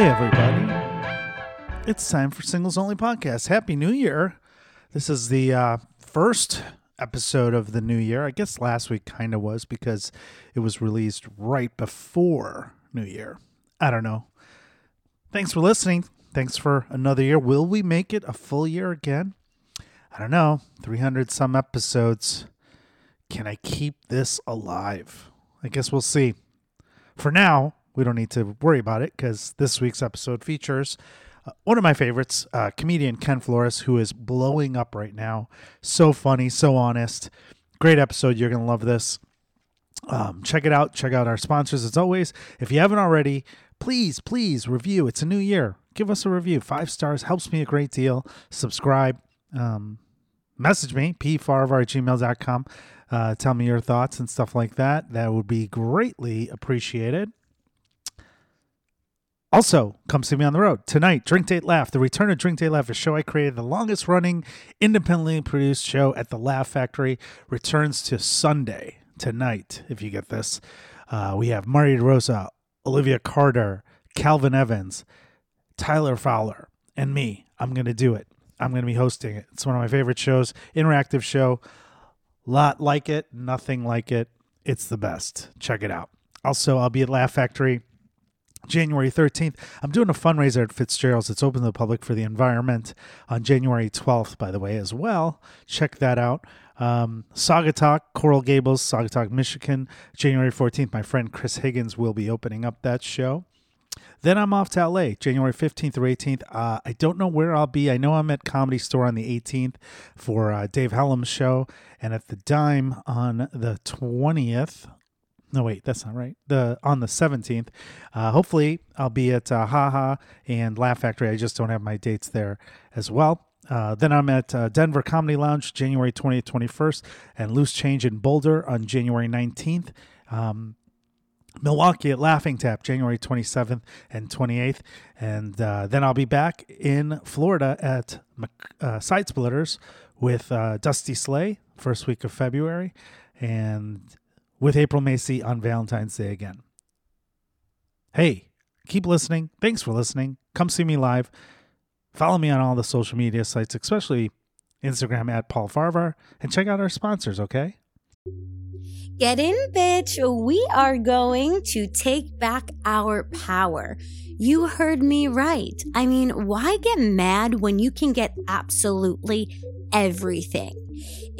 Hey, everybody. It's time for Singles Only Podcast. Happy New Year. This is the uh, first episode of the new year. I guess last week kind of was because it was released right before New Year. I don't know. Thanks for listening. Thanks for another year. Will we make it a full year again? I don't know. 300 some episodes. Can I keep this alive? I guess we'll see. For now, we don't need to worry about it because this week's episode features uh, one of my favorites, uh, comedian Ken Flores, who is blowing up right now. So funny, so honest. Great episode. You're going to love this. Um, check it out. Check out our sponsors as always. If you haven't already, please, please review. It's a new year. Give us a review. Five stars helps me a great deal. Subscribe. Um, message me, pfarahvar at gmail.com. Uh, tell me your thoughts and stuff like that. That would be greatly appreciated. Also, come see me on the road tonight. Drink Date Laugh, the return of Drink Date Laugh, a show I created, the longest running independently produced show at the Laugh Factory, returns to Sunday tonight. If you get this, uh, we have Marty Rosa, Olivia Carter, Calvin Evans, Tyler Fowler, and me. I'm going to do it. I'm going to be hosting it. It's one of my favorite shows, interactive show. Lot like it, nothing like it. It's the best. Check it out. Also, I'll be at Laugh Factory January 13th. I'm doing a fundraiser at Fitzgerald's. It's open to the public for the environment on January 12th, by the way, as well. Check that out. Um, Saugatuck, Coral Gables, Saugatuck, Michigan, January 14th. My friend Chris Higgins will be opening up that show. Then I'm off to LA, January 15th or 18th. Uh, I don't know where I'll be. I know I'm at Comedy Store on the 18th for uh, Dave Hellam's show, and at the Dime on the 20th no wait that's not right the on the 17th uh, hopefully i'll be at uh, haha and laugh factory i just don't have my dates there as well uh, then i'm at uh, denver comedy lounge january 20th 21st and loose change in boulder on january 19th um, Milwaukee at Laughing Tap, January 27th and 28th. And uh, then I'll be back in Florida at uh, Side Splitters with uh, Dusty Slay, first week of February. And with April Macie on Valentine's Day again. Hey, keep listening. Thanks for listening. Come see me live. Follow me on all the social media sites, especially Instagram at Paul Farahvar, and check out our sponsors, okay? Get in, bitch. We are going to take back our power. You heard me right. I mean, why get mad when you can get absolutely everything?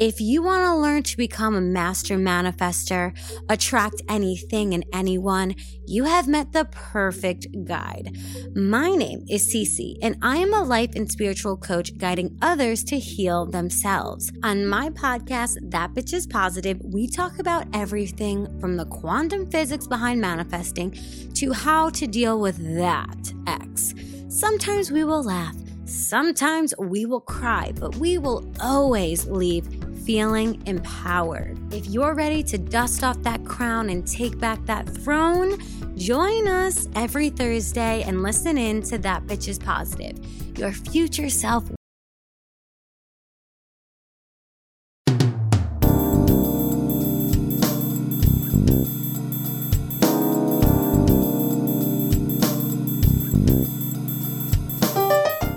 If you want to learn to become a master manifester, attract anything and anyone, you have met the perfect guide. My name is Cece, and I am a life and spiritual coach guiding others to heal themselves. On my podcast, That Bitch is Positive, we talk about everything from the quantum physics behind manifesting to how to deal with that X. Sometimes we will laugh. Sometimes we will cry, but we will always leave feeling empowered. If you're ready to dust off that crown and take back that throne, join us every Thursday and listen in to That Bitch is Positive. Your future self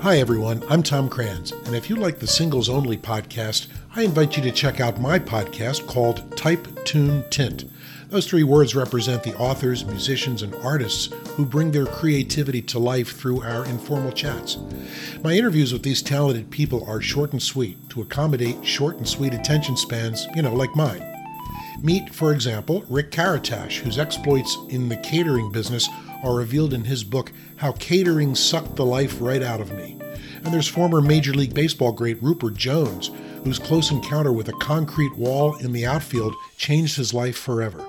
Hi, everyone. I'm Tom Kranz, and if you like the Singles Only podcast, I invite you to check out my podcast called Type, Tune, Tint. Those three words represent the authors, musicians, and artists who bring their creativity to life through our informal chats. My interviews with these talented people are short and sweet to accommodate short and sweet attention spans, you know, like mine. Meet, for example, Rick Karatash, whose exploits in the catering business are revealed in his book, How Catering Sucked the Life Right Out of Me. And there's former Major League Baseball great Rupert Jones, whose close encounter with a concrete wall in the outfield changed his life forever.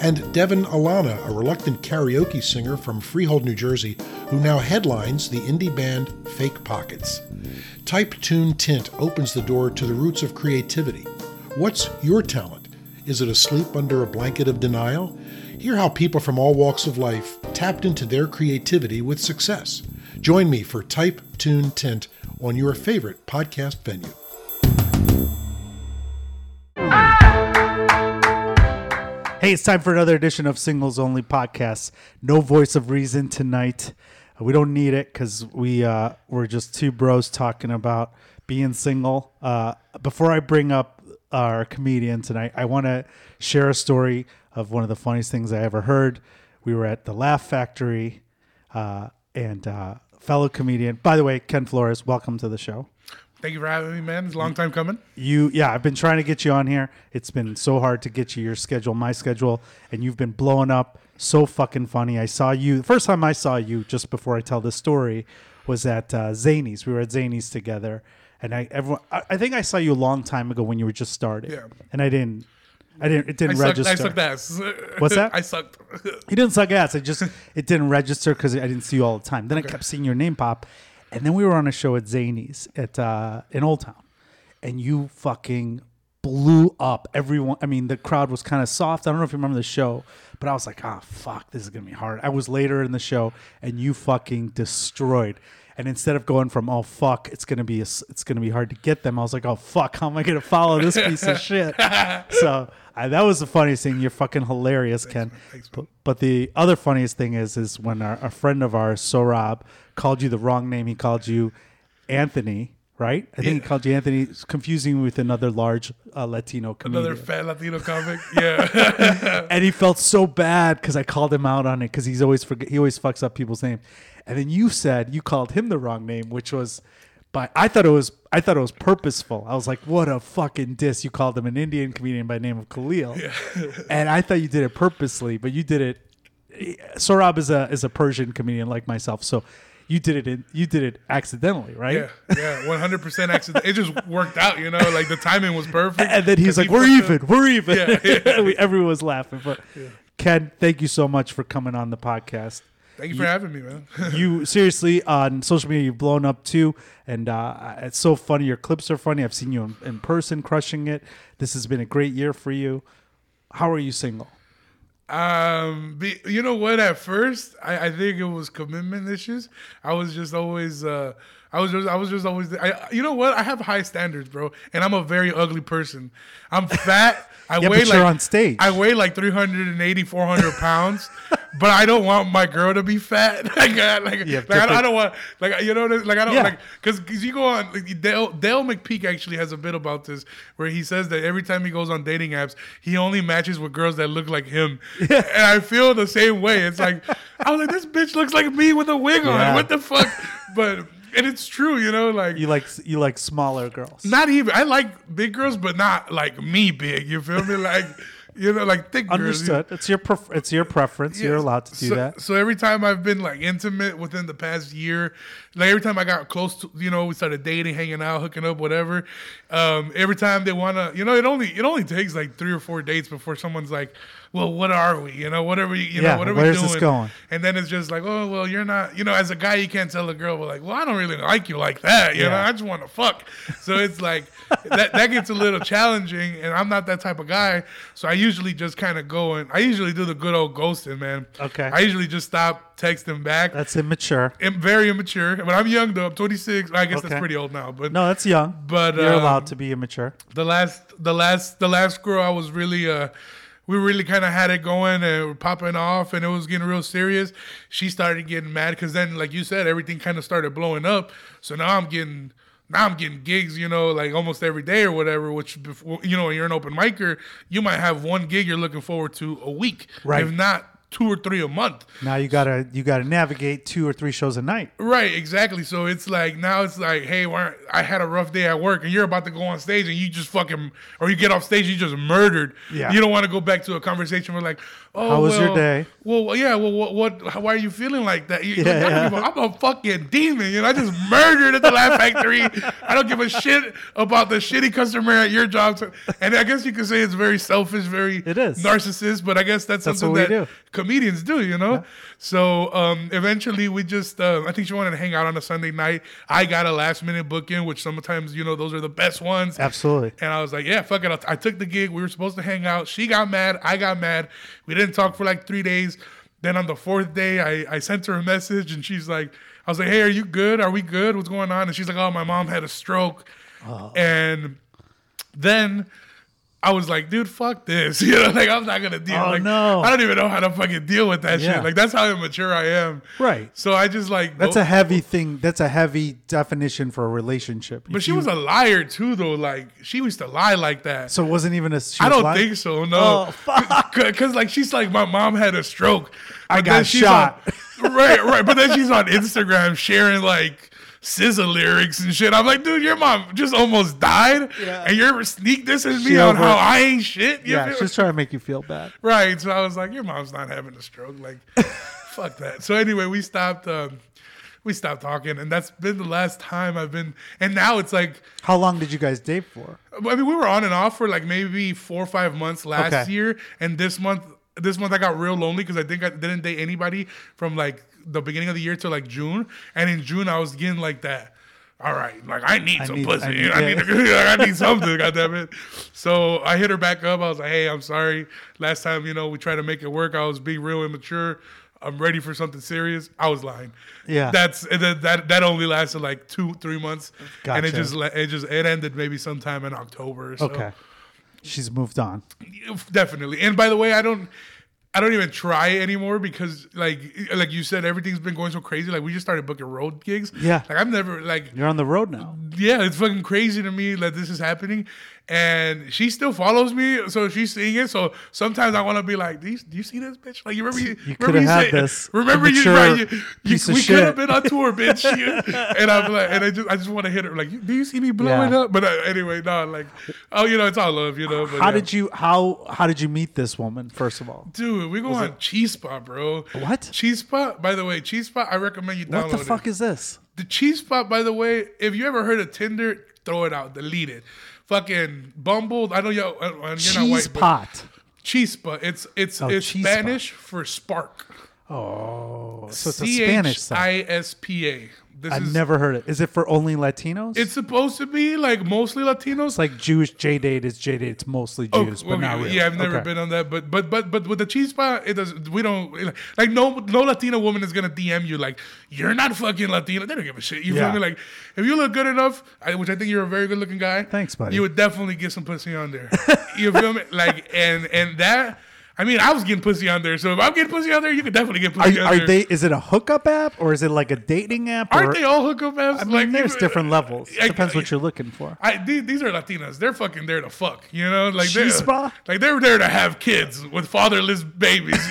And Devin Alana, a reluctant karaoke singer from Freehold, New Jersey, who now headlines the indie band Fake Pockets. Type Tune Tint opens the door to the roots of creativity. What's your talent? Is it asleep under a blanket of denial? Hear how people from all walks of life tapped into their creativity with success. Join me for Type, Tune, Tint on your favorite podcast venue. Hey, it's time for another edition of Singles Only Podcast. No voice of reason tonight. We don't need it because we uh, we're just two bros talking about being single. Uh, before I bring up our comedian tonight, I want to share a story of one of the funniest things I ever heard. We were at the Laugh Factory, uh, and uh, fellow comedian. By the way, Ken Flores, welcome to the show. Thank you for having me, man. It's a long time coming. You, yeah, I've been trying to get you on here. It's been so hard to get you your schedule, my schedule, and you've been blowing up. So fucking funny. I saw you the first time I saw you, just before I tell this story, was at uh, Zany's. We were at Zany's together, and I, everyone, I, I think I saw you a long time ago when you were just starting. Yeah. and I didn't, I didn't, it didn't sucked, register. I sucked ass. What's that? I sucked. He didn't suck ass. It just it didn't register because I didn't see you all the time. Then I kept seeing your name pop, and then we were on a show at Zany's at uh, in Old Town, and you fucking blew up. Everyone, I mean, the crowd was kind of soft. I don't know if you remember the show, but I was like, ah, fuck, this is gonna be hard. I was later in the show, and you fucking destroyed. And instead of going from oh fuck, it's gonna be a, it's gonna be hard to get them, I was like oh fuck, how am I gonna follow this piece of shit? So I, that was the funniest thing. You're fucking hilarious, Ken. but, but the other funniest thing is is when our, a friend of ours, Sorab, called you the wrong name. He called you Anthony, right? I think he called you Anthony, confusing with another large uh, Latino comedian. Another fat Latino comic. Yeah. and he felt so bad because I called him out on it because he's always forget he always fucks up people's names. And then you said you called him the wrong name, which was by I thought it was I thought it was purposeful. I was like, what a fucking diss! You called him an Indian comedian by the name of Khalil, and I thought you did it purposely, but you did it. Sorab is a is a Persian comedian like myself, so you did it in, you did it accidentally, right? yeah. Yeah. One hundred percent accident. It just worked out, you know. Like the timing was perfect. And then he's like, he "We're even, up. we're even." Yeah, yeah. Everyone was laughing, but Ken, thank you so much for coming on the podcast. Thank you for having me, man. you seriously on social media you've blown up too and uh, it's so funny your clips are funny i've seen you in, in person crushing it this has been a great year for you how are you single Um, be, you know what? At first, I, I think it was commitment issues. I was just always, uh, I was just, I was just always. I, you know what? I have high standards, bro, and I'm a very ugly person. I'm fat. I Yeah, weigh but like on stage. I weigh like 380, 400 pounds, but I don't want my girl to be fat. like, I, like, like I, don't, I don't want, like, you know, what I- like I don't Yeah. like, because you go on. Like, Dale Dale McPeak actually has a bit about this where he says that every time he goes on dating apps, he only matches with girls that look like him, and I feel the same way. It's like I was like, this bitch looks like me with a wig Yeah. on. What the fuck? But and it's true, you know, like you like you like smaller girls not even. I like big girls, but not like me big. You feel me? Like you know, like thick girls. understood it's your pref- it's your preference you're allowed to do so, that So every time I've been like intimate within the past year, like every time I got close to, you know, we started dating, hanging out, hooking up, whatever. Um, every time they wanna, you know, it only it only takes like three or four dates before someone's like, well, what are we? You know, whatever you, you Yeah, know, what are where's we this doing? going? And then it's just like, oh, well, you're not, you know, as a guy, you can't tell a girl, well, like, well, I don't really like you like that. You know, Yeah. I just want to fuck. So it's like that that gets a little challenging, and I'm not that type of guy. So I usually just kind of go and I usually do the good old ghosting, man. Okay. I usually just stop texting back. that's immature I'm very immature, but I'm young though. I'm 26. I guess Okay. that's pretty old now. But no that's young But, you're um, allowed to be immature the last, the last, the last girl, I was really, uh, we really kind of had it going and we're popping off, and it was getting real serious. She started getting mad because then, like you said, everything kind of started blowing up. So now I'm getting. Now I'm getting gigs, you know, like almost every day or whatever. Which, before, you know, you're an open micer, you might have one gig you're looking forward to a week, Right. If not two or three a month. now you gotta you gotta navigate two or three shows a night Right, exactly. So it's like now it's like, hey, I had a rough day at work, and you're about to go on stage, and you just fucking, or you get off stage, you just murdered. Yeah. You don't want to go back to a conversation where like, oh, How was your day? Well, yeah. Well, what, what? how- Why are you feeling like that? You, Yeah, like, I don't yeah. I'm a fucking demon. You know, I just murdered at the Laugh Factory. I don't give a shit about the shitty customer at your job. And I guess you could say it's very selfish, very It is. narcissist. But I guess that's, That's something that do. Comedians do, you know. So um, eventually, we just uh, I think she wanted to hang out on a Sunday night. I got a last minute booking, which sometimes you know those are the best ones. absolutely And I was like, yeah, fuck it. I took the gig. We were supposed to hang out. She got mad. I got mad. We didn't talk for like three days. Then on the fourth day, I, I sent her a message and she's like, I was like, hey, are you good? Are we good? What's going on? And she's like, oh, my mom had a stroke. And then I was like, dude, fuck this. You know, like I'm not gonna deal. Oh, like, no. I don't even know how to fucking deal with that Yeah. shit. Like that's how immature I am. Right. So I just like That's go- a heavy thing. That's a heavy definition for a relationship. But If she you- was a liar too, though. Like she used to lie like that. So it wasn't even a. She I don't lying? think so. No. Oh, fuck. Because like she's like my mom had a stroke. I got shot. on- right, right. But then she's on Instagram sharing like SZA lyrics and shit. I'm like, dude, your mom just almost died, Yeah. and you're sneak dissing me on how I ain't shit. You Yeah, she's trying to make you feel bad. Right. So I was like, your mom's not having a stroke. Like, fuck that. So anyway, we stopped. Um, we stopped talking, and that's been the last time I've been. And now it's like, How long did you guys date for? I mean, we were on and off for like maybe four or five months last Okay. year, and this month, this month I got real lonely because I think I didn't date anybody from like the beginning of the year to like June, and in June I was getting like that. All right, like I need I some need- pussy. I need- need, I, need yeah. I need something. goddamn it! So I hit her back up. I was like, "Hey, I'm sorry. Last time, you know, we tried to make it work. I was being real immature. I'm ready for something serious. I was lying. Yeah. that's then that that only lasted like two, three months, and it just it just it ended maybe sometime in October. So. Okay. She's moved on. Definitely. And by the way, I don't I don't even try anymore because like like you said, everything's been going so crazy. Like we just started booking road gigs. Yeah. Like I've never like You're on the road now. yeah, it's fucking crazy to me that this is happening. And she still follows me, so she's seeing it. So sometimes I want to be like, do you, do you see this bitch? Like you remember you, You remember coulda had said- this Remember you, right, you, you we could have been on tour, bitch. And I'm like, and I just I just want to hit her like, do you see me blowing Yeah. up? But uh, anyway, no, like, oh, you know, it's all love, you know. But How yeah. did you how how did you meet this woman first of all? Dude, we go on Chispa, bro. What? Cheese Spot? By the way, Chispa, I recommend you download What the fuck it. is this? the Chispa, by the way, if you ever heard of Tinder, throw it out, delete it. Fucking Bumble, I know y'all, uh, you're not Cheese white, pot. Chispa. It's it's Oh, it's Spanish for spark. Oh, so it's a Spanish. I S P A. This I've is never heard it. Is it for only Latinos? It's supposed to be like mostly Latinos. It's like Jewish J date is J date. It's mostly Oh, Jews, but okay. not really. Yeah, I've never Okay. been on that, but but but but with the Chispa, it does. We don't like no no Latina woman is gonna DM you like you're not fucking Latina. They don't give a shit. You Yeah. feel me? Like if you look good enough, I, which I think you're a very good looking guy. Thanks, buddy. You would definitely get some pussy on there. you feel me? Like and and that. I mean, I was getting pussy on there, so if I'm getting pussy on there, you could definitely get Are, pussy on are there. they? Is it a hookup app or is it like a dating app? Aren't or, they all hookup apps? I mean, there's different levels. I- Depends what you're looking for. I, these, these are Latinas. They're fucking there to fuck. You know, like they're Chispa? like they're there to have kids with fatherless babies.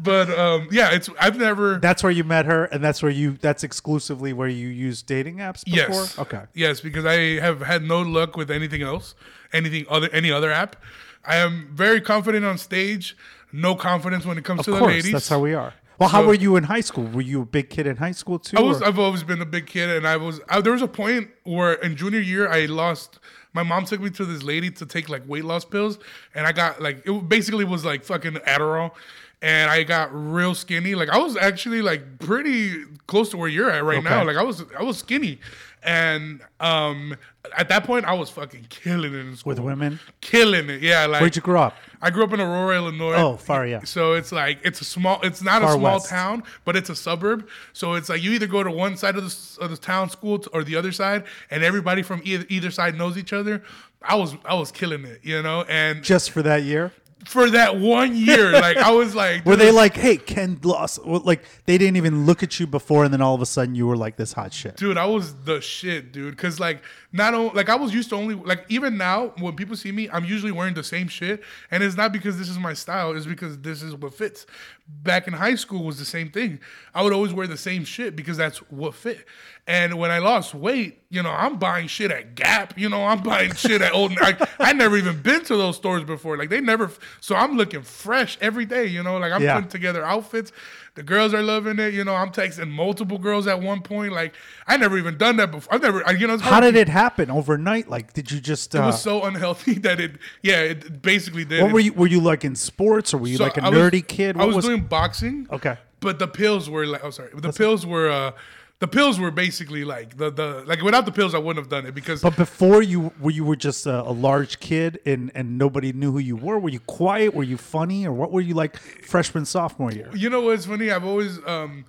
But um, yeah, it's I've never. That's where you met her, and that's where you. That's exclusively where you use dating apps before. yes. Okay. Yes, because I have had no luck with anything else, anything other, any other app. I am very confident on stage. No confidence when it comes to Of the ladies. that's how we are. Well, how So- were you in high school? Were you a big kid in high school too? I was. or- I've always been a big kid, and I was. I, there was a point where in junior year I lost. My mom took me to this lady to take like weight loss pills, and I got like it basically was like fucking Adderall, and I got real skinny. Like I was actually like pretty close to where you're at right now. Like I was. I was skinny, and um at that point I was fucking killing it in school. with women. killing it. Yeah, like Where'd you grow up? I grew up in Aurora, Illinois. Oh, far, yeah. So it's like it's a small. It's not Far a small west. town, but it's a suburb. So it's like you either go to one side of the of the town school or the other side, and everybody from either either side knows each other. I was I was killing it, you know. And Just for that year? For that one year, like I was like, Were they like, "Hey, Ken lost"? Like they didn't even look at you before, and then all of a sudden you were like this hot shit. Dude, I was the shit, dude. Cause like not only like I was used to only like even now when people see me, I'm usually wearing the same shit, and it's not because this is my style. It's because this is what fits. Back in high school was the same thing. I would always wear the same shit because that's what fit. And when I lost weight, you know, I'm buying shit at Gap. You know, I'm buying shit at Old. I, I never even been to those stores before. Like they never. So I'm looking fresh every day. You know, like I'm Yeah. putting together outfits. The girls are loving it. You know, I'm texting multiple girls at one point. Like I never even done that before. I've never. You know, How did it happen overnight? Like, did you just? It Uh, was so unhealthy that it. Yeah, it basically did. what were you? Were you like in sports, or were you So like a I was- nerdy kid? I What was, doing boxing. Okay. But the pills were like. Oh, sorry. The pills were. uh The pills were basically like the the like without the pills I wouldn't have done it because But before you, were you were just a, a large kid, and and nobody knew who you were. Were you quiet? Were you funny, or what were you like freshman sophomore year? You know what's funny? I've always um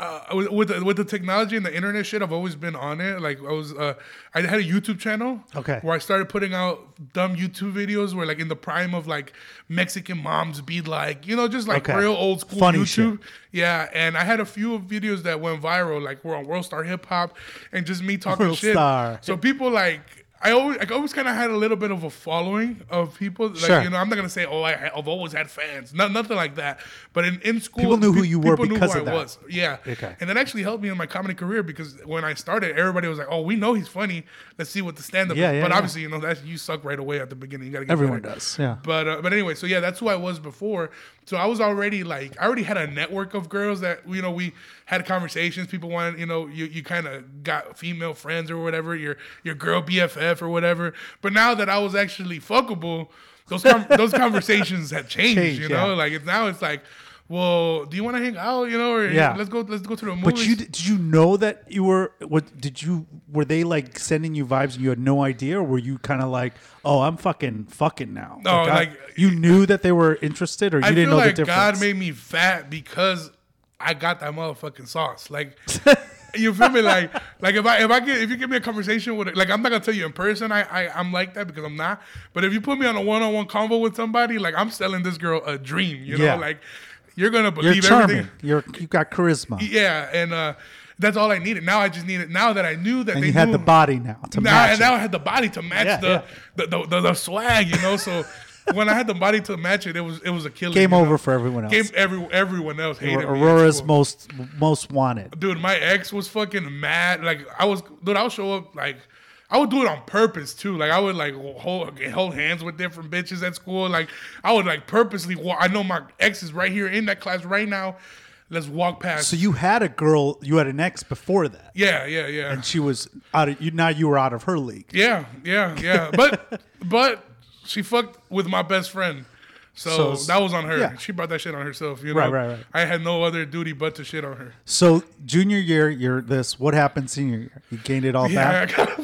uh, with with the, with the technology and the internet shit, I've always been on it. Like I was, uh, I had a YouTube channel, Okay. where I started putting out dumb YouTube videos, where like in the prime of like Mexican moms be like, you know, just like Okay. real old school Funny YouTube. Yeah, and I had a few videos that went viral, like we're on World Star Hip Hop, and just me talking World shit. Star. So people like. I always, I always kind of had a little bit of a following of people. Like, Sure. you know, I'm not gonna say, oh, I, I've always had fans, not nothing like that. But in, in school, People knew who you were because who of I that. was. Yeah. Okay. And that actually helped me in my comedy career because when I started, everybody was like, "Oh, we know he's funny. Let's see what the stand up Yeah, is." yeah, but yeah. obviously, you know, that's you suck right away at the beginning. You gotta get Everyone better. does. Yeah. But uh, but anyway, so yeah, that's who I was before. So I was already like I already had a network of girls that you know we had conversations. People wanted you know you, you kind of got female friends or whatever your your girl BFF or whatever. But now that I was actually fuckable, those com- those conversations had changed. You know, yeah. like it's now it's like. Well, do you want to hang out? You know, or Yeah. let's go. Let's go to the movies. But you did you know that you were what did you were they like sending you vibes and you had no idea or were you kind of like oh I'm fucking fucking now No, I- like- you knew that they were interested or you I didn't know like the difference God made me fat because I got that motherfucking sauce. Like, you feel me? Like, like if I if I get if you give me a conversation with like I'm not gonna tell you in person I, I I'm like that because I'm not. But if you put me on a one on one convo with somebody, like I'm selling this girl a dream. You know, Yeah. like you're gonna believe you're charming everything. you're you got charisma Yeah, and uh, that's all I needed. Now I just needed. Now that I knew that and they you had knew, the body now to now, match and now it. I had the body to match Yeah, the, yeah. The, the, the the swag, you know. So when I had the body to match it, it was it was a killer. Game you know? over for everyone else. Game every everyone else hated Aurora's school. most most wanted dude. My ex was fucking mad. Like I was, dude. I would show up like. I would do it on purpose too. Like I would like hold hold hands with different bitches at school. Like I would like purposely. Walk. I know my ex is right here in that class right now. Let's walk past. so you had a girl you had an ex before that yeah, yeah, yeah. and she was out of you now you were out of her league Yeah, yeah, yeah. But but she fucked with my best friend. So, So- that was on her. yeah. She brought that shit on herself, you know. Right, right, right. I had no other duty but to shit on her. so junior year you're this what happened senior year you gained it all Yeah, back I got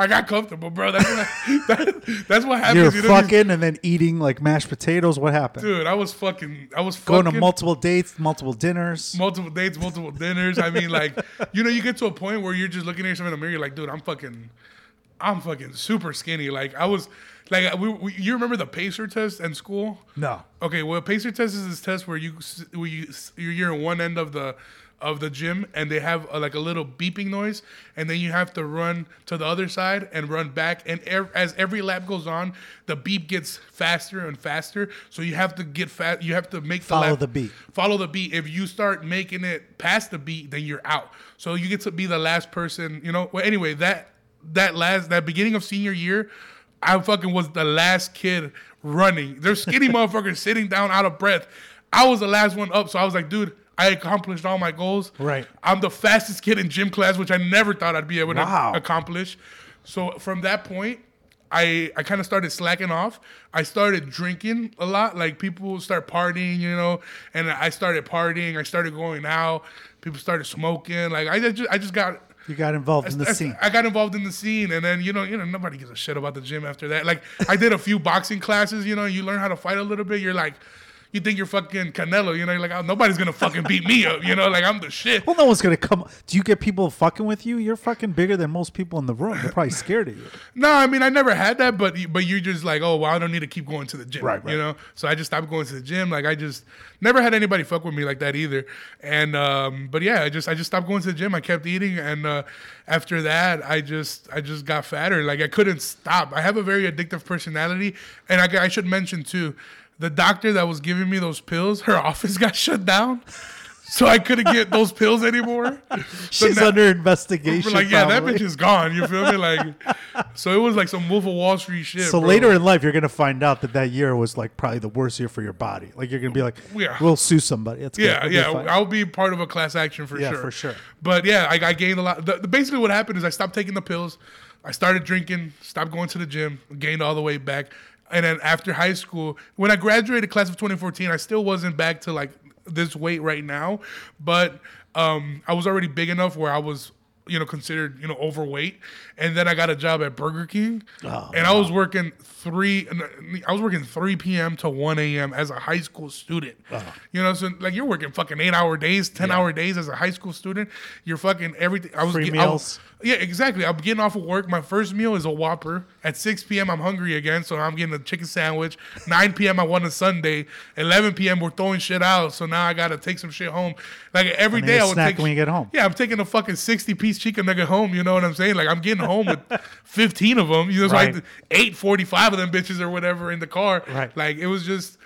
I got comfortable, bro. That's what that, that's what happens. You're you know, fucking and then eating like mashed potatoes. What happened? dude. I was fucking. I was Going to multiple dates, multiple dinners. multiple dates, multiple dinners. I mean, like, you know, you get to a point where you're just looking at yourself in the mirror, you're like, dude, I'm fucking, I'm fucking super skinny. Like, I was, like, we, we, you remember the pacer test in school? No. Okay, well, pacer test is this test where you where you you're in one end of the of the gym and they have a, like a little beeping noise, and then you have to run to the other side and run back. And as every lap goes on, the beep gets faster and faster. So you have to get fast. You have to make the Follow lap, the beat. Follow the beat. If you start making it past the beat, then you're out. So you get to be the last person. You know. Well, anyway, that that last that beginning of senior year, I fucking was the last kid running. There's skinny motherfuckers sitting down out of breath. I was the last one up, so I was like, dude. I accomplished all my goals. Right. I'm the fastest kid in gym class, which I never thought I'd be able Wow. to accomplish. So from that point, I I kind of started slacking off. I started drinking a lot. Like people start partying, you know, and I started partying. I started going out. People started smoking. Like I just I just got You got involved in the I, scene. I got involved in the scene, and then you know, you know, nobody gives a shit about the gym after that. Like, I did a few boxing classes. You know, you learn how to fight a little bit. You're like, you think you're fucking Canelo. You know, you're like, oh, nobody's gonna fucking beat me up. You know, like I'm the shit. well, no one's gonna come. Do you get people fucking with you? You're fucking bigger than most people in the room. They're probably scared of you. No, I mean I never had that, but but you're just like, oh well, I don't need to keep going to the gym, Right, right. You know, so I just stopped going to the gym. Like I just never had anybody fuck with me like that either. And um, but yeah, I just I just stopped going to the gym. I kept eating, and uh, after that, I just I just got fatter. Like I couldn't stop. I have a very addictive personality, and I, I should mention too, the doctor that was giving me those pills, her office got shut down. So I couldn't get those pills anymore. So She's now- under investigation. like, yeah, probably. that bitch is gone. You feel me? Like, so it was like some Wolf of Wall Street shit. So bro. later in life, you're gonna find out that that year was like probably the worst year for your body. Like you're gonna be like, Yeah. we'll sue somebody. It's yeah, be yeah, fine." I'll be part of a class action for Yeah, sure. for sure. But yeah, I, I gained a lot. The, the- basically, what happened is I stopped taking the pills. I started drinking, stopped going to the gym, gained all the way back. And then after high school, when I graduated class of 2014, I still wasn't back to like this weight right now, but um, I was already big enough where I was you know considered you know overweight, and then I got a job at Burger King, Oh, and I was working three. I was working three p.m. to one a.m. as a high school student. Oh. You know, so like you're working fucking eight hour days, ten hour days as a high school student. You're fucking everything. I was Free get- I was- meals. yeah, exactly. I'm getting off of work. My first meal is a Whopper. At 6 p.m., I'm hungry again, so I'm getting a chicken sandwich. 9 p.m., I want a Sunday. 11 p.m., we're throwing shit out, so now I gotta take some shit home. Like every day, I would snack take. when you get home. Yeah, I'm taking a fucking 60 piece chicken nugget home. You know what I'm saying? Like I'm getting home with 15 of them. You know, so I Right. had eight 45 of them bitches or whatever in the car. Right. Like it was just.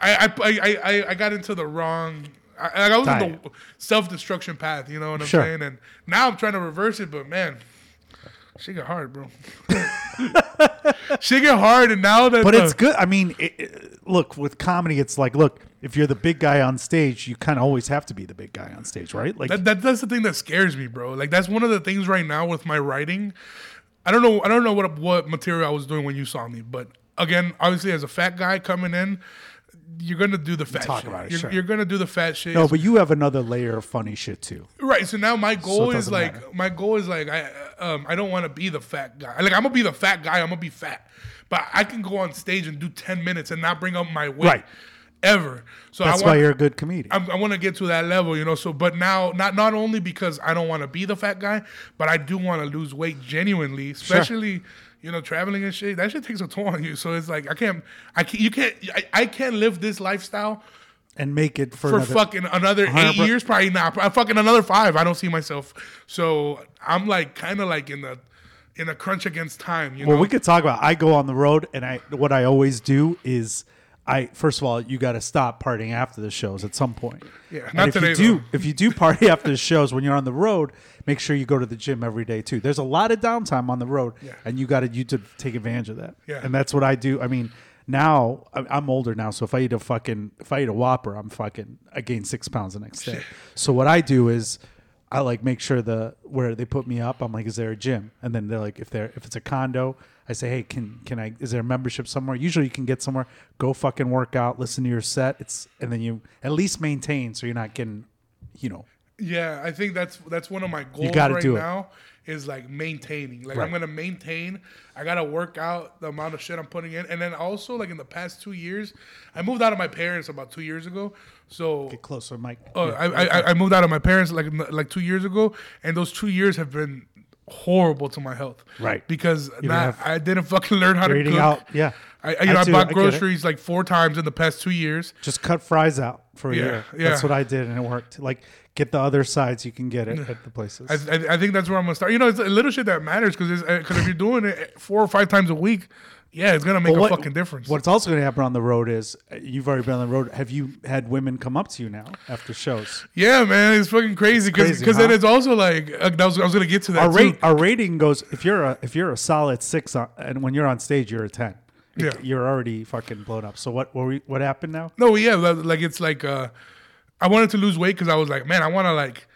I I I I, got into the wrong. I, I was in the self destruction path. You know what I'm Sure. saying? And now I'm trying to reverse it, but man, she get hard, bro. she get hard, and now that But the- it's good. I mean, it, it- look, with comedy, it's like, look, if you're the big guy on stage, you kind of always have to be the big guy on stage, right? Like, That, that that's the thing that scares me, bro. Like that's one of the things right now with my writing. I don't know. I don't know what what material I was doing when you saw me, but again, obviously, as a fat guy coming in, you're gonna do the fat talk shit. about it, you're, sure. you're gonna do the fat shit. no, but you have another layer of funny shit too. Right. So now my goal is like matter. my goal is like I um I don't want to be the fat guy. Like I'm gonna be the fat guy. I'm gonna be fat, but I can go on stage and do ten minutes and not bring up my weight Right. Ever. So That's I why you're a good comedian. I'm, I want to get to that level, you know. So, but now, not not only because I don't want to be the fat guy, but I do want to lose weight genuinely, especially you know traveling and shit. That shit takes a toll on you. So it's like I can't, I can't, you can't, I, I can't live this lifestyle and make it for, for another, fucking another eight 100 years, probably not. Fucking another five. I don't see myself. So I'm like kind of like in the in a crunch against time. You know. Well, know, we could talk about. I go on the road, and I what I always do is, I first of all, you got to stop partying after the shows at some point. Yeah, And not if today, you do, though. if you do party after the shows when you're on the road, make sure you go to the gym every day too. There's a lot of downtime on the road, and you got to you to take advantage of that. Yeah. and that's what I do. I mean. Now I'm older now, so if I eat a fucking if I eat a Whopper, I'm fucking I gain six pounds the next day. So what I do is I like make sure the where they put me up. I'm like, is there a gym? And then they're like, if they're if it's a condo, I say, hey, can can I? Is there a membership somewhere? Usually you can get somewhere. Go fucking work out, listen to your set. It's and then you at least maintain so you're not getting, you know, Yeah, I think that's that's one of my goals you gotta right do it. now is like maintaining. Like Right. I'm gonna maintain. I gotta work out the amount of shit I'm putting in, and then also like in the past two years, I moved out of my parents about two years ago. So get closer, Mike. uh, I, I I moved out of my parents like like two years ago, and those two years have been horrible to my health. Right. because not, I didn't fucking learn how to cook. out. Yeah, I, I- you know, I, bought groceries like four times in the past two years. Just cut fries out for a Yeah, year. yeah. That's what I did, and it worked. Like get the other sides you can get it at the places. I, I, I think that's where I'm gonna start. You know, it's a little shit that matters because because if you're doing it four or five times a week, yeah, it's gonna make Well, a fucking difference. What's also going to happen on the road is uh, you've already been on the road. Have you had women come up to you now after shows? yeah, man, it's fucking crazy because crazy, then it's also like uh, that was, I was gonna get to that Our rate, our rating goes if you're a if you're a solid six on, and when you're on stage you're a ten. Yeah. you're already fucking blown up. So what what, we, what happened now? No, yeah, like like, it's like uh, I wanted to lose weight because I was like, man, I want to like.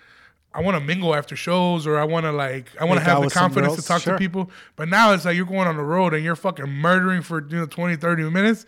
I want to mingle after shows, or I want to like, I want to have the confidence to talk sure. to people. But now it's like you're going on the road and you're fucking murdering for you know 20, 30 minutes.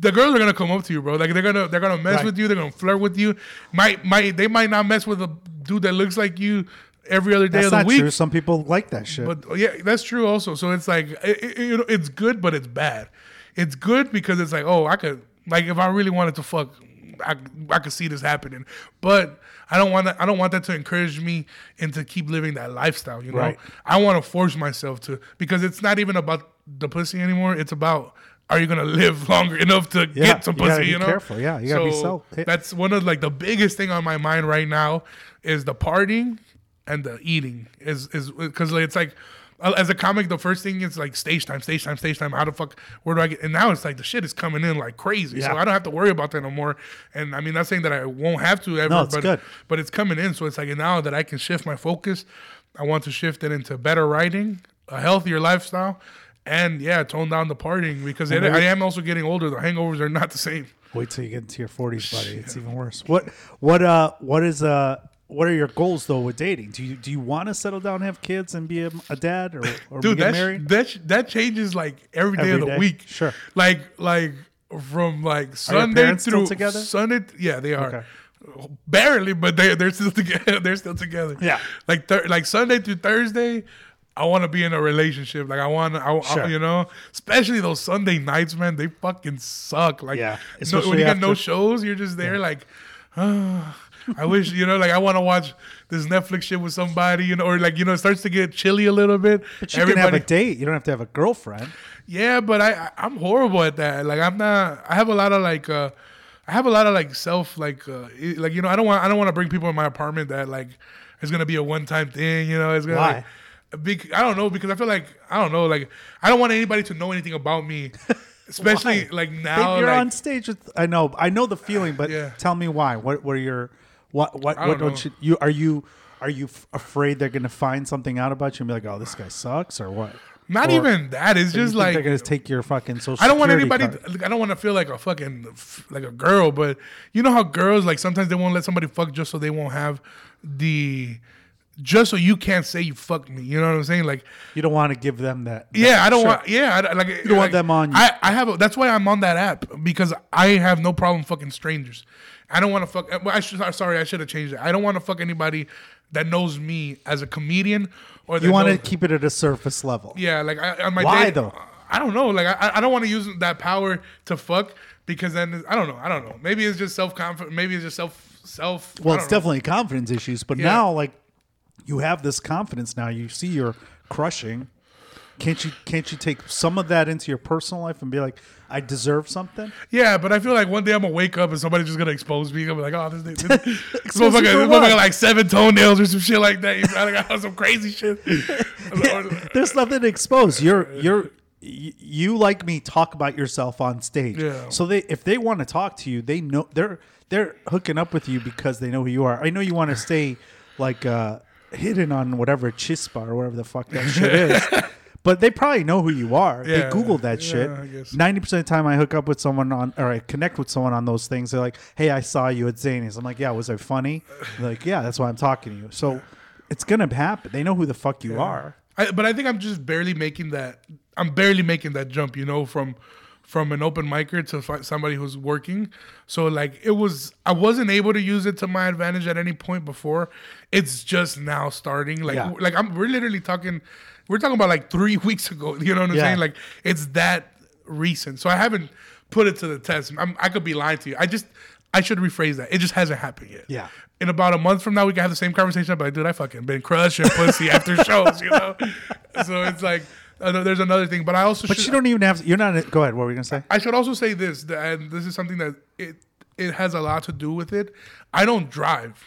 The girls are gonna come up to you, bro. Like they're gonna they're gonna mess Right. with you. They're gonna flirt with you. Might might they might not mess with a dude that looks like you every other day That's of the week. true. Some people like that shit. But yeah, that's true also. So it's like it, it- you know, it's good, but it's bad. It's good because it's like, oh, I could like if I really wanted to fuck, I, I could see this happening. But I don't want that. I don't want that to encourage me into keep living that lifestyle. You know, Right. I want to force myself to because it's not even about the pussy anymore. It's about are you gonna live longer enough to Yeah, get some you pussy? be You know, careful. Yeah, you gotta be so- That's one of like the biggest thing on my mind right now is the partying and the eating is is because it's like as a comic the first thing is like stage time stage time stage time how the fuck where do i get and now it's like the shit is coming in like crazy Yeah. so i don't have to worry about that no more and i mean not saying that i won't have to ever No, it's but good. but it's coming in so it's like now that i can shift my focus i want to shift it into better writing a healthier lifestyle and yeah tone down the partying because it, i am also getting older the hangovers are not the same Wait till you get into your forties, buddy. It's even worse. What what uh what is uh what are your goals though with dating? Do you do you want to settle down, have kids, and be a, a dad, or or dude get that married? that that changes like every day Every of the day? week Sure. like like from like sunday through together? sunday yeah they are Okay. barely, but they they're still together. They're still together. Yeah. like thir- like Sunday through Thursday. I want to be in a relationship. Like I want, I, Sure. I, you know, especially those Sunday nights, man. They fucking suck. Like, Yeah. no, when you got no shows, you're just there like, ah, I wish, you know, like I want to watch this Netflix shit with somebody, you know, or like, you know, it starts to get chilly a little bit. But you can have a date. You don't have to have a girlfriend. Yeah, but I, I I'm horrible at that. Like I'm not. I have a lot of like. uh I have a lot of like self like uh like you know I don't want I don't want to bring people in my apartment that like it's gonna be a one time thing. You know it's gonna Why? like. Big, I don't know because I feel like I don't know like I don't want anybody to know anything about me, especially like Babe, now. you're like, on stage with. I know. I know the feeling, but Yeah. tell me why. What? What are your? What? What? I What? don't what should, you are you? Are you f- afraid they're gonna find something out about you and be like, "Oh, this guy sucks," or what? not or- even that. It's just like they're gonna take your fucking social. I don't want anybody. card? I don't want to feel like a fucking like a girl, but you know how girls like sometimes they won't let somebody fuck just so they won't have the just so you can't say you fucked me. You know what I'm saying? Like You don't want to give them that. that- yeah, I don't want. Yeah, I, like you don't want them on you. I, I have. A, that's why I'm on that app because I have no problem fucking strangers. I don't want to fuck. I should. Sorry, I should have changed it. I don't want to fuck anybody that knows me as a comedian or You want to keep it at a surface level. yeah, like I, on my Why, date- though? I don't know. Like I, I don't want to use that power to fuck because then I don't know. I don't know. Maybe it's just self confidence. Maybe it's just self self. Well, it's know. definitely confidence issues, but Yeah. now like you have this confidence now. You see you're crushing. Can't you can't you take some of that into your personal life and be like, I deserve something? Yeah, but I feel like one day I'm gonna wake up and somebody's just gonna expose me. I'm like, oh, this, this, this, Expose motherfucker, this motherfucker like seven toenails or some shit like that. You know, got some crazy shit. There's nothing to expose. You're you're you like me talk about yourself on stage. Yeah. So they if they want to talk to you, they know they're they're hooking up with you because they know who you are. I know you want to stay like uh hidden on whatever chispa or whatever the fuck that shit is. But they probably know who you are. they Yeah. Google that Yeah, shit. Ninety percent of the time, I hook up with someone on, or I connect with someone on those things. They're like, "Hey, I saw you at Zany's." I'm like, "Yeah, was I funny?" They're like, "Yeah, that's why I'm talking to you." So it's gonna happen. They know who the fuck you are. I, but I think I'm just barely making that. I'm barely making that jump, you know, from from an open micer to fi- somebody who's working. So like it was, I wasn't able to use it to my advantage at any point before. It's just now starting. Like Yeah. like I'm we're literally talking. We're talking about like three weeks ago. You know what I'm Yeah. saying? Like it's that recent. So I haven't put it to the test. I'm, I could be lying to you. I just I should rephrase that. It just hasn't happened yet. Yeah. In about a month from now, we can have the same conversation. I'll like, dude, I fucking been crushing pussy after shows, you know. So it's like uh, there's another thing, but I also But should, you don't even have. You're not. Go ahead. What were you gonna say? I should also say this, that- and this is something that it it has a lot to do with it. I don't drive.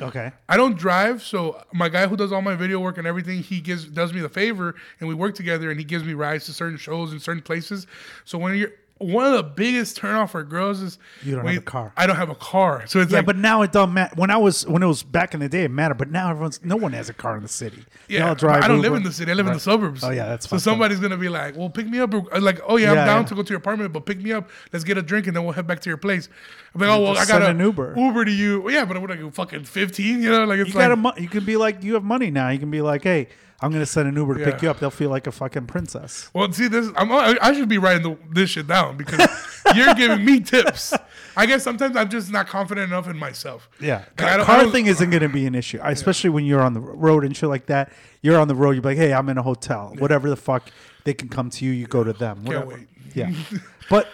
Okay. I don't drive, so my guy who does all my video work and everything, he gives does me the favor, and we work together, and he gives me rides to certain shows in certain places. So when you're one of the biggest turnoff for girls is You don't when have a car. I don't have a car, so it's Yeah, like but now it don't matter. When I was when it was back in the day, it mattered. But now everyone's no one has a car in the city. Yeah, all drive I don't Uber. live in the city. I live in the suburbs. Oh, yeah, that's fine. so somebody's gonna be like, "Well, pick me up." Uh, like, "Oh yeah, I'm down yeah. to go to your apartment, but pick me up. Let's get a drink and then we'll head back to your place." I'm like, "Oh well, I got an Uber. Uber to you." Well, yeah, but are like fucking fifteen? You know, like it's You like got a. mo- You can be like you have money now. You can be like, hey, I'm gonna send an Uber to pick Yeah. you up. They'll feel like a fucking princess. Well, see, this I'm, I I should be writing the, this shit down because you're giving me tips. I guess sometimes I'm just not confident enough in myself. Yeah, Like, I don't- I car don't- thing isn't going to be an issue, especially when you're on the road and shit like that. You're on the road. You're like, hey, I'm in a hotel. Whatever the fuck, they can come to you. You go to them. Whatever. wait. Yeah, but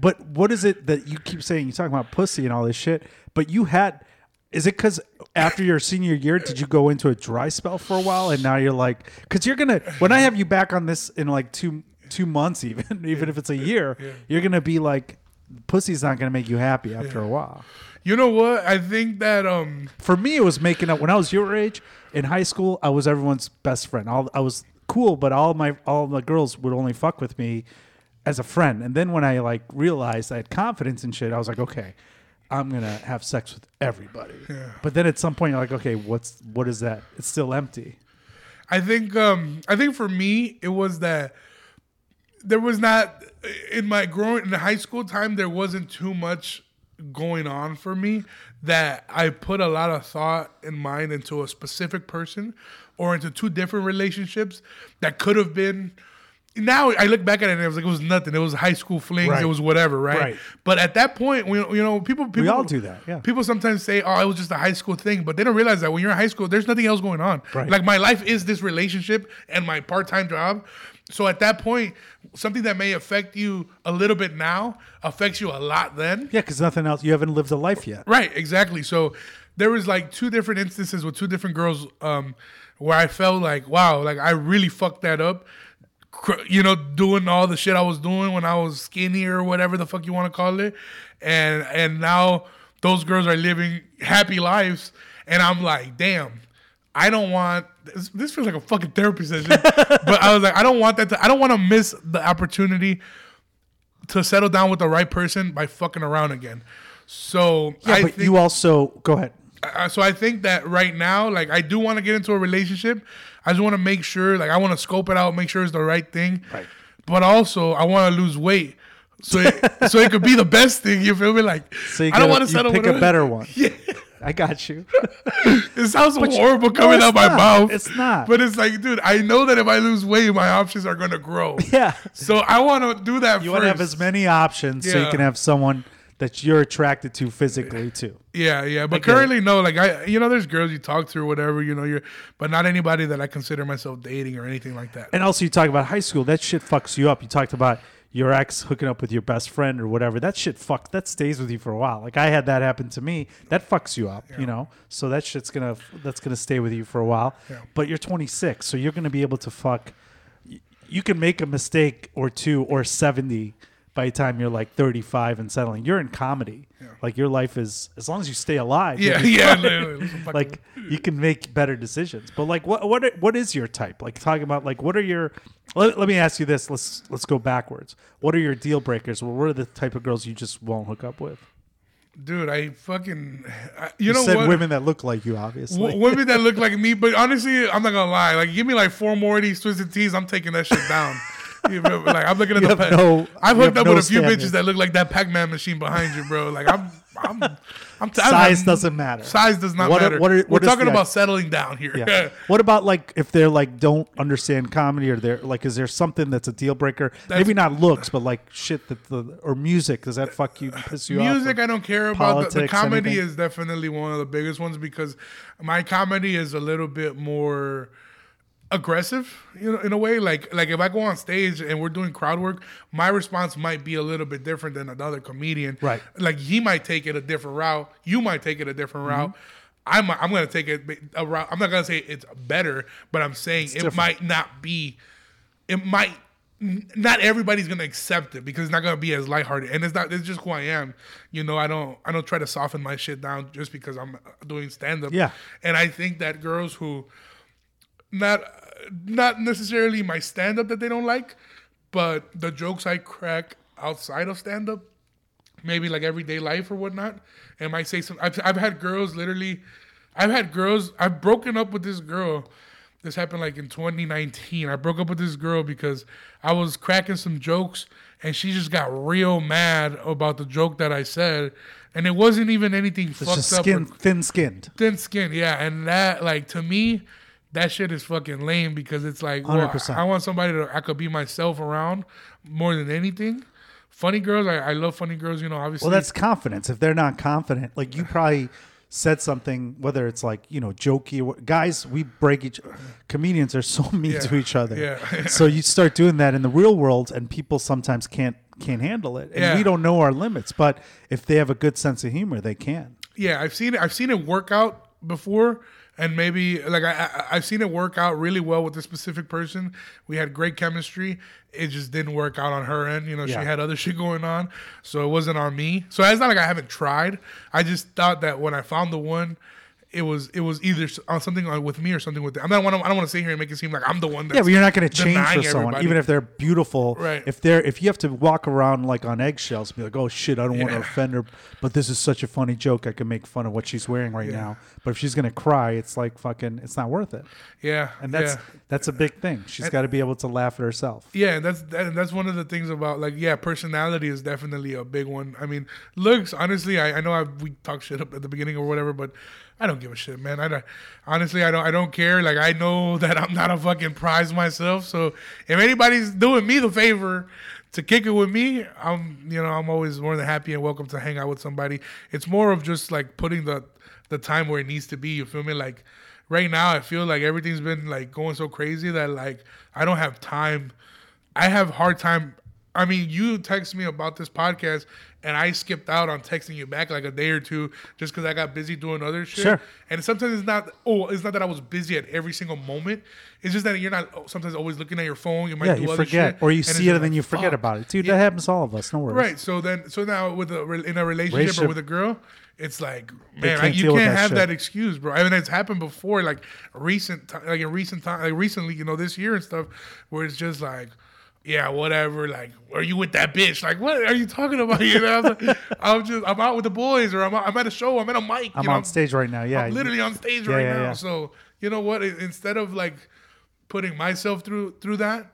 but what is it that you keep saying? You're talking about pussy and all this shit, but you had. Is it because after your senior year, did you go into a dry spell for a while, and now you're like, because you're gonna when I have you back on this in like two two months, even even if it's a year, you're gonna be like, pussy's not gonna make you happy after a while. You know what? I think that um For me, it was making up when I was your age in high school. I was everyone's best friend. All, I was cool, but all my all the girls would only fuck with me as a friend. And then when I like realized I had confidence and shit, I was like, okay, I'm gonna have sex with everybody. But then at some point, you're like, okay, what's what is that? It's still empty. I think um I think for me it was that there was not in my growing in the high school time there wasn't too much going on for me that I put a lot of thought and mind into a specific person or into two different relationships that could have been now I look back at it and it was like it was nothing. It was high school flings. Right. It was whatever, right? Right. But at that point, we, you know, people, people all do that, yeah. People sometimes say, "Oh, it was just a high school thing," but they don't realize that when you're in high school, there's nothing else going on. Right. Like my life is this relationship and my part-time job. So at that point, something that may affect you a little bit now affects you a lot then. Yeah, because nothing else. You haven't lived a life yet. Right, exactly. So there was like two different instances with two different girls um, where I felt like, wow, like I really fucked that up. You know, doing all the shit I was doing when I was skinny or whatever the fuck you want to call it, and and now those girls are living happy lives, and I'm like, damn. I don't want this, this feels like a fucking therapy session, but I was like, I don't want that. To, I don't want to miss the opportunity to settle down with the right person by fucking around again. So Yeah, I but think, you also go ahead. uh, so I think that right now, like I do want to get into a relationship. I just want to make sure, like I want to scope it out, make sure it's the right thing. Right. But also, I want to lose weight, so it, so it could be the best thing. You feel me? Like So I don't want to settle pick a better one. Yeah, I got you. it sounds horrible no, coming it's out my mouth. It's not. But it's like, dude, I know that if I lose weight, my options are gonna grow. Yeah. So I want to do that You want to have as many options so you can have someone that you're attracted to physically too. Yeah, yeah. But it. currently, no. Like I, you know, there's girls you talk to or whatever. You know, you're, but not anybody that I consider myself dating or anything like that. And also, you talk about high school. That shit fucks you up. You talked about your ex hooking up with your best friend or whatever. That shit fuck. That stays with you for a while. Like I had that happen to me. That fucks you up. You know. So that shit's gonna that's gonna stay with you for a while. Yeah. But you're 26, so you're gonna be able to fuck. You can make a mistake or two or 70 by the time you're like 35 and settling. You're in comedy. Like your life is as long as you stay alive. Yeah, yeah. fine. literally. Listen, fucking- like you can make better decisions. But like what what are- what is your type? Like talking about like what are your let, let me ask you this. Let's let's go backwards. What are your deal breakers? Well, what are the type of girls you just won't hook up with? dude, I fucking, I, you, You, know said what? women that look like you, obviously. W- women that look like me, but honestly, I'm not gonna lie. Like, give me like four more of these twisted teas, I'm taking that shit down. You me? Like, I'm looking at You the. no- I've hooked up no with a few standard. bitches that look like that Pac-Man machine behind you, bro. Like, I'm, I'm, I'm. t- I'm Size not- doesn't matter. Size does not What are- matter. what are- We're talking the- about settling down here. Yeah. what about like if they're like don't understand comedy or they're like is there something that's a deal breaker? Maybe not looks, but like shit that the or music does that fuck you piss you off? Music, I don't care about. The, the comedy anything? is definitely one of the biggest ones because my comedy is a little bit more aggressive, you know, in a way. Like, like if I go on stage and we're doing crowd work, my response might be a little bit different than another comedian. Right. Like he might take it a different route. You might take it a different Mm-hmm. route. I'm I'm gonna take it a route. I'm not gonna say it's better, but I'm saying it different. might not be. It might not everybody's gonna accept it because it's not gonna be as lighthearted, and it's not. It's just who I am. You know, I don't. I don't try to soften my shit down just because I'm doing stand up. Yeah. and I think that girls who not not necessarily my stand up that they don't like, but the jokes I crack outside of stand up, maybe like everyday life or whatnot, and I say some. I've, I've had girls literally, I've had girls. I've broken up with this girl. This happened like in 2019. I broke up with this girl because I was cracking some jokes and she just got real mad about the joke that I said. And it wasn't even anything It's fucked just up. skin thin skinned. thin skin, yeah, and that like to me, that shit is fucking lame because it's like, well, 100%. I want somebody that I could be myself around more than anything. Funny girls, I, I love funny girls. You know, obviously. Well, that's confidence. If they're not confident, like you probably said something, whether it's like you know jokey. Or, guys, we break each. Comedians are so mean Yeah, to each other. yeah. so you start doing that in the real world, and people sometimes can't can't handle it, and Yeah. we don't know our limits. But if they have a good sense of humor, they can. yeah, I've seen it. I've seen it work out before, and maybe like I, I I've seen it work out really well with this specific person. We had great chemistry. It just didn't work out on her end. You know, Yeah. she had other shit going on, so it wasn't on me. So it's not like I haven't tried. I just thought that when I found the one. It was it was either on uh, something uh, with me or something with them. I don't want to I don't want to sit here and make it seem like I'm the one. That's Yeah, but you're not going to change for someone, everybody. even if they're beautiful. Right. If they're if you have to walk around like on eggshells, and be like, oh shit, I don't want to offend her, but this is such a funny joke. I can make fun of what she's wearing right now. But if she's going to cry, it's like fucking, it's not worth it. yeah, And that's yeah. that's a big thing. She's got to be able to laugh at herself. Yeah, and that's that, and that's one of the things about like yeah, personality is definitely a big one. I mean, looks honestly, I, I know I we talk shit up at the beginning or whatever, but I don't give a shit, man. I don't, honestly, I don't, I don't care. Like I know that I'm not a fucking prize myself. So if anybody's doing me the favor to kick it with me, I'm, you know, I'm always more than happy and welcome to hang out with somebody. It's more of just like putting the the time where it needs to be. You feel me? Like right now, I feel like everything's been like going so crazy that like I don't have time. I have hard time. I mean, you text me about this podcast, and I skipped out on texting you back like a day or two just because I got busy doing other shit. Sure. And sometimes it's not. Oh, it's not that I was busy at every single moment. It's just that you're not oh, sometimes always looking at your phone. You might Yeah, do you other forget, shit, or you see it and then like, you forget fuck. about it, dude. Yeah. That happens to all of us. No worries. Right. So then, so now with a in a relationship, Relationship. or with a girl, it's like, man, can't you can't that have shit. that excuse, bro. I mean, it's happened before, like recent, like in recent time, like recently, you know, this year and stuff, where it's just like. Yeah, whatever. Like, are you with that bitch? Like, what are you talking about? You know, I'm, like, I'm just, I'm out with the boys, or I'm, out, I'm at a show, I'm at a mic. I'm you know, on stage right now. Yeah, I'm literally on stage Yeah, right yeah, now. yeah. So you know what? Instead of like putting myself through through that,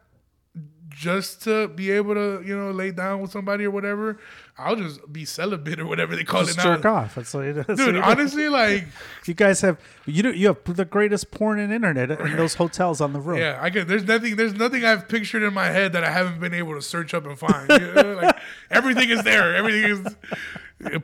just to be able to you know lay down with somebody or whatever, I'll just be celibate or whatever they call just it now. jerk off. That's what it is. Dude, honestly, like, you guys have you do you have the greatest porn and internet in those hotels on the road. yeah, I could. There's nothing. There's nothing I've pictured in my head that I haven't been able to search up and find. You know, like everything is there. Everything is.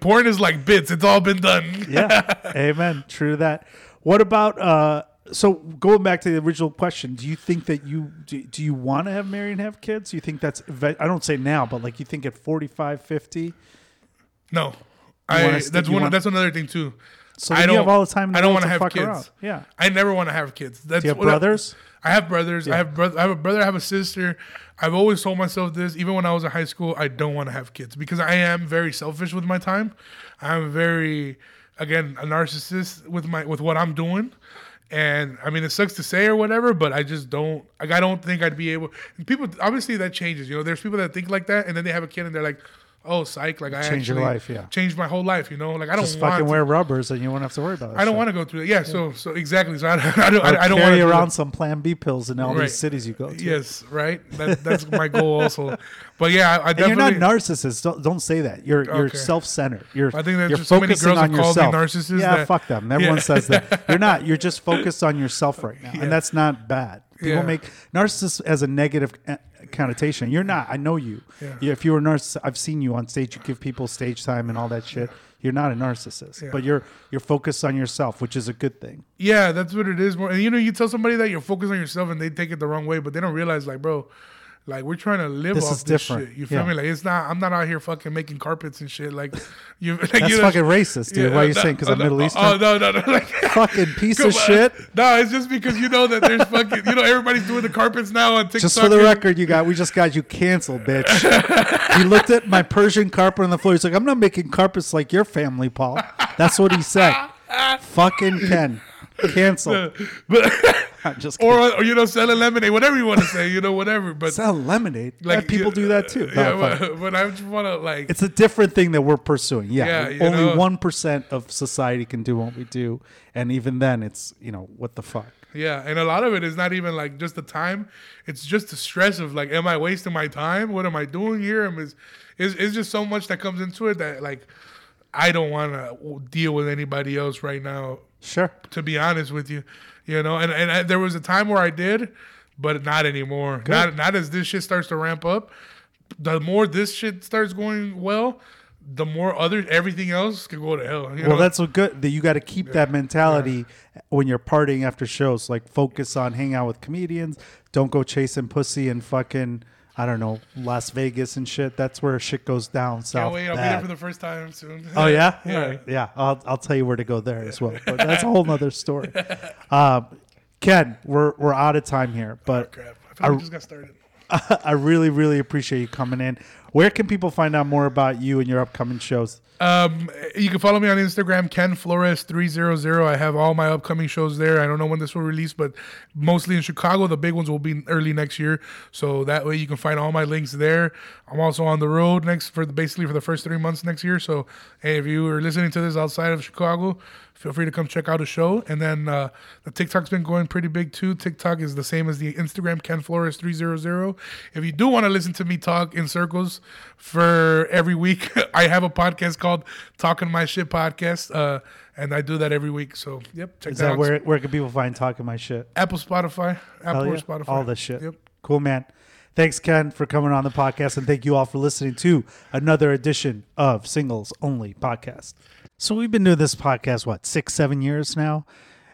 Porn is like bits. It's all been done. yeah. Amen. True to that. What about uh so going back to the original question, do you think that you do, do you want to have married and have kids? Do you think that's I don't say now, but like you think at 45, 50? No, I. That's one. want- that's another thing too. So I don't have all the time I don't want to have kids. around. Yeah. I never want to have kids. That's Do you have what I- brothers? I have brothers. I have brother. I have a brother. I have a sister. I've always told myself this, even when I was in high school. I don't want to have kids because I am very selfish with my time. I'm very, again, a narcissist with my with what I'm doing. And I mean, it sucks to say or whatever, but I just don't. Like, I don't think I'd be able. People, obviously, that changes. You know, there's people that think like that, and then they have a kid, and they're like, "Oh, psych!" Like I Change your life, yeah. changed my whole life. You know, like I don't Just want fucking to- wear rubbers and you won't have to worry about it. I don't want to go through it. Yeah, so so exactly. So I, I don't. I, I don't want carry to around some Plan B pills in all Right. these cities you go to. Yes, right. That, that's my goal also. But yeah, I, I And you're definitely. not narcissist. Don't, don't say that. You're you're self-centered. You're I think there's you're just so many girls on yourself. narcissist Yeah, that- fuck them. Everyone Yeah. says that. You're not. You're just focused on yourself right now, Yeah. and that's not bad. People Yeah. make narcissist as a negative uh, connotation. You're not. I know you. Yeah. If you were a narcissist, I've seen you on stage. You give people stage time and all that shit. You're not a narcissist, Yeah. but you're you're focused on yourself, which is a good thing. yeah, that's what it is. And you know, you tell somebody that you're focused on yourself, and they take it the wrong way, but they don't realize, like, bro. Like we're trying to live This off is this different. shit. You feel Yeah. me? Like it's not. I'm not out here fucking making carpets and shit. Like you. Like, That's you know, fucking racist, dude. Why are you no, saying? Because oh, I'm no, Middle oh, Eastern. Oh no, no, no. Like, fucking piece of shit. No, it's just because you know that there's fucking. You know, everybody's doing the carpets now on TikTok. Just for the record, you got we just got you canceled, bitch. he looked at my Persian carpet on the floor. He's like, "I'm not making carpets like your family, Paul." That's what he said. Fucking Ken, canceled. But just kidding. or, or you know, selling lemonade, whatever you want to say, you know, whatever. But sell lemonade. Like people you- do that too. No, Yeah, but, but I just want to like. it's a different thing that we're pursuing. Yeah, Yeah, only one percent of society can do what we do, and even then, it's you know what the fuck. Yeah, and a lot of it is not even like just the time; it's just the stress of like, am I wasting my time? What am I doing here? Am is is it's just so much that comes into it that like I don't want to deal with anybody else right now. Sure. To be honest with you, you know, and and I, there was a time where I did, but not anymore. Not not as this shit starts to ramp up. The more this shit starts going well, the more other everything else can go to hell. You Well, know? that's what good that you got to keep that mentality when you're partying after shows. Like focus on hang out with comedians. Don't go chasing pussy and fucking I don't know Las Vegas and shit. That's where shit goes down Can't wait. I'll be there for the first time soon. Oh yeah, Yeah. Right. yeah. I'll I'll tell you where to go there as well. But that's a whole nother story. Um, Ken, we're we're out of time here, but Crap. I I- just got started. I really really appreciate you coming in. Where can people find out more about you and your upcoming shows? Um, you can follow me on Instagram, Ken Flores three zero zero. I have all my upcoming shows there. I don't know when this will release, but mostly in Chicago. The big ones will be early next year, so that way you can find all my links there. I'm also on the road next for the, basically for the first three months next year. So, hey, if you are listening to this outside of Chicago, feel free to come check out a show. And then uh, the TikTok's been going pretty big too. TikTok is the same as the Instagram, Ken Flores three zero zero. If you do want to listen to me talk in circles for every week, I have a podcast called Talking My Shit Podcast, uh, and I do that every week. So yep, check Is that that out. where where can people find talking my shit? Apple, Spotify, Apple yeah. Spotify, All this shit. Yep. Cool, man. Thanks, Ken, for coming on the podcast, and thank you all for listening to another edition of Singles Only Podcast. So we've been doing this podcast what six, seven years now,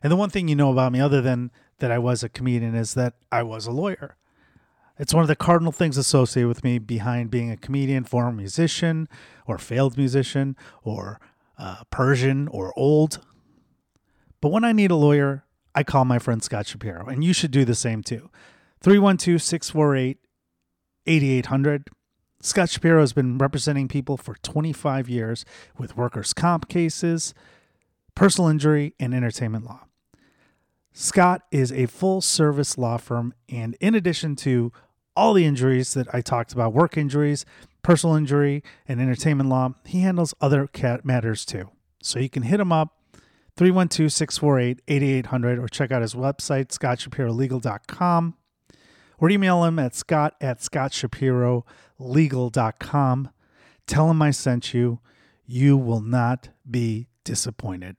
and the one thing you know about me, other than that I was a comedian, is that I was a lawyer. It's one of the cardinal things associated with me behind being a comedian, former musician, or failed musician, or uh, Persian, or old. But when I need a lawyer, I call my friend Scott Shapiro, and you should do the same too. 312 648 8800. Scott Shapiro has been representing people for 25 years with workers' comp cases, personal injury, and entertainment law. Scott is a full service law firm, and in addition to all the injuries that I talked about work injuries, personal injury, and entertainment law he handles other matters too. So you can hit him up 312 648 8800 or check out his website, scottshapirolegal.com, or email him at scott at scottshapirolegal.com. Tell him I sent you. You will not be disappointed.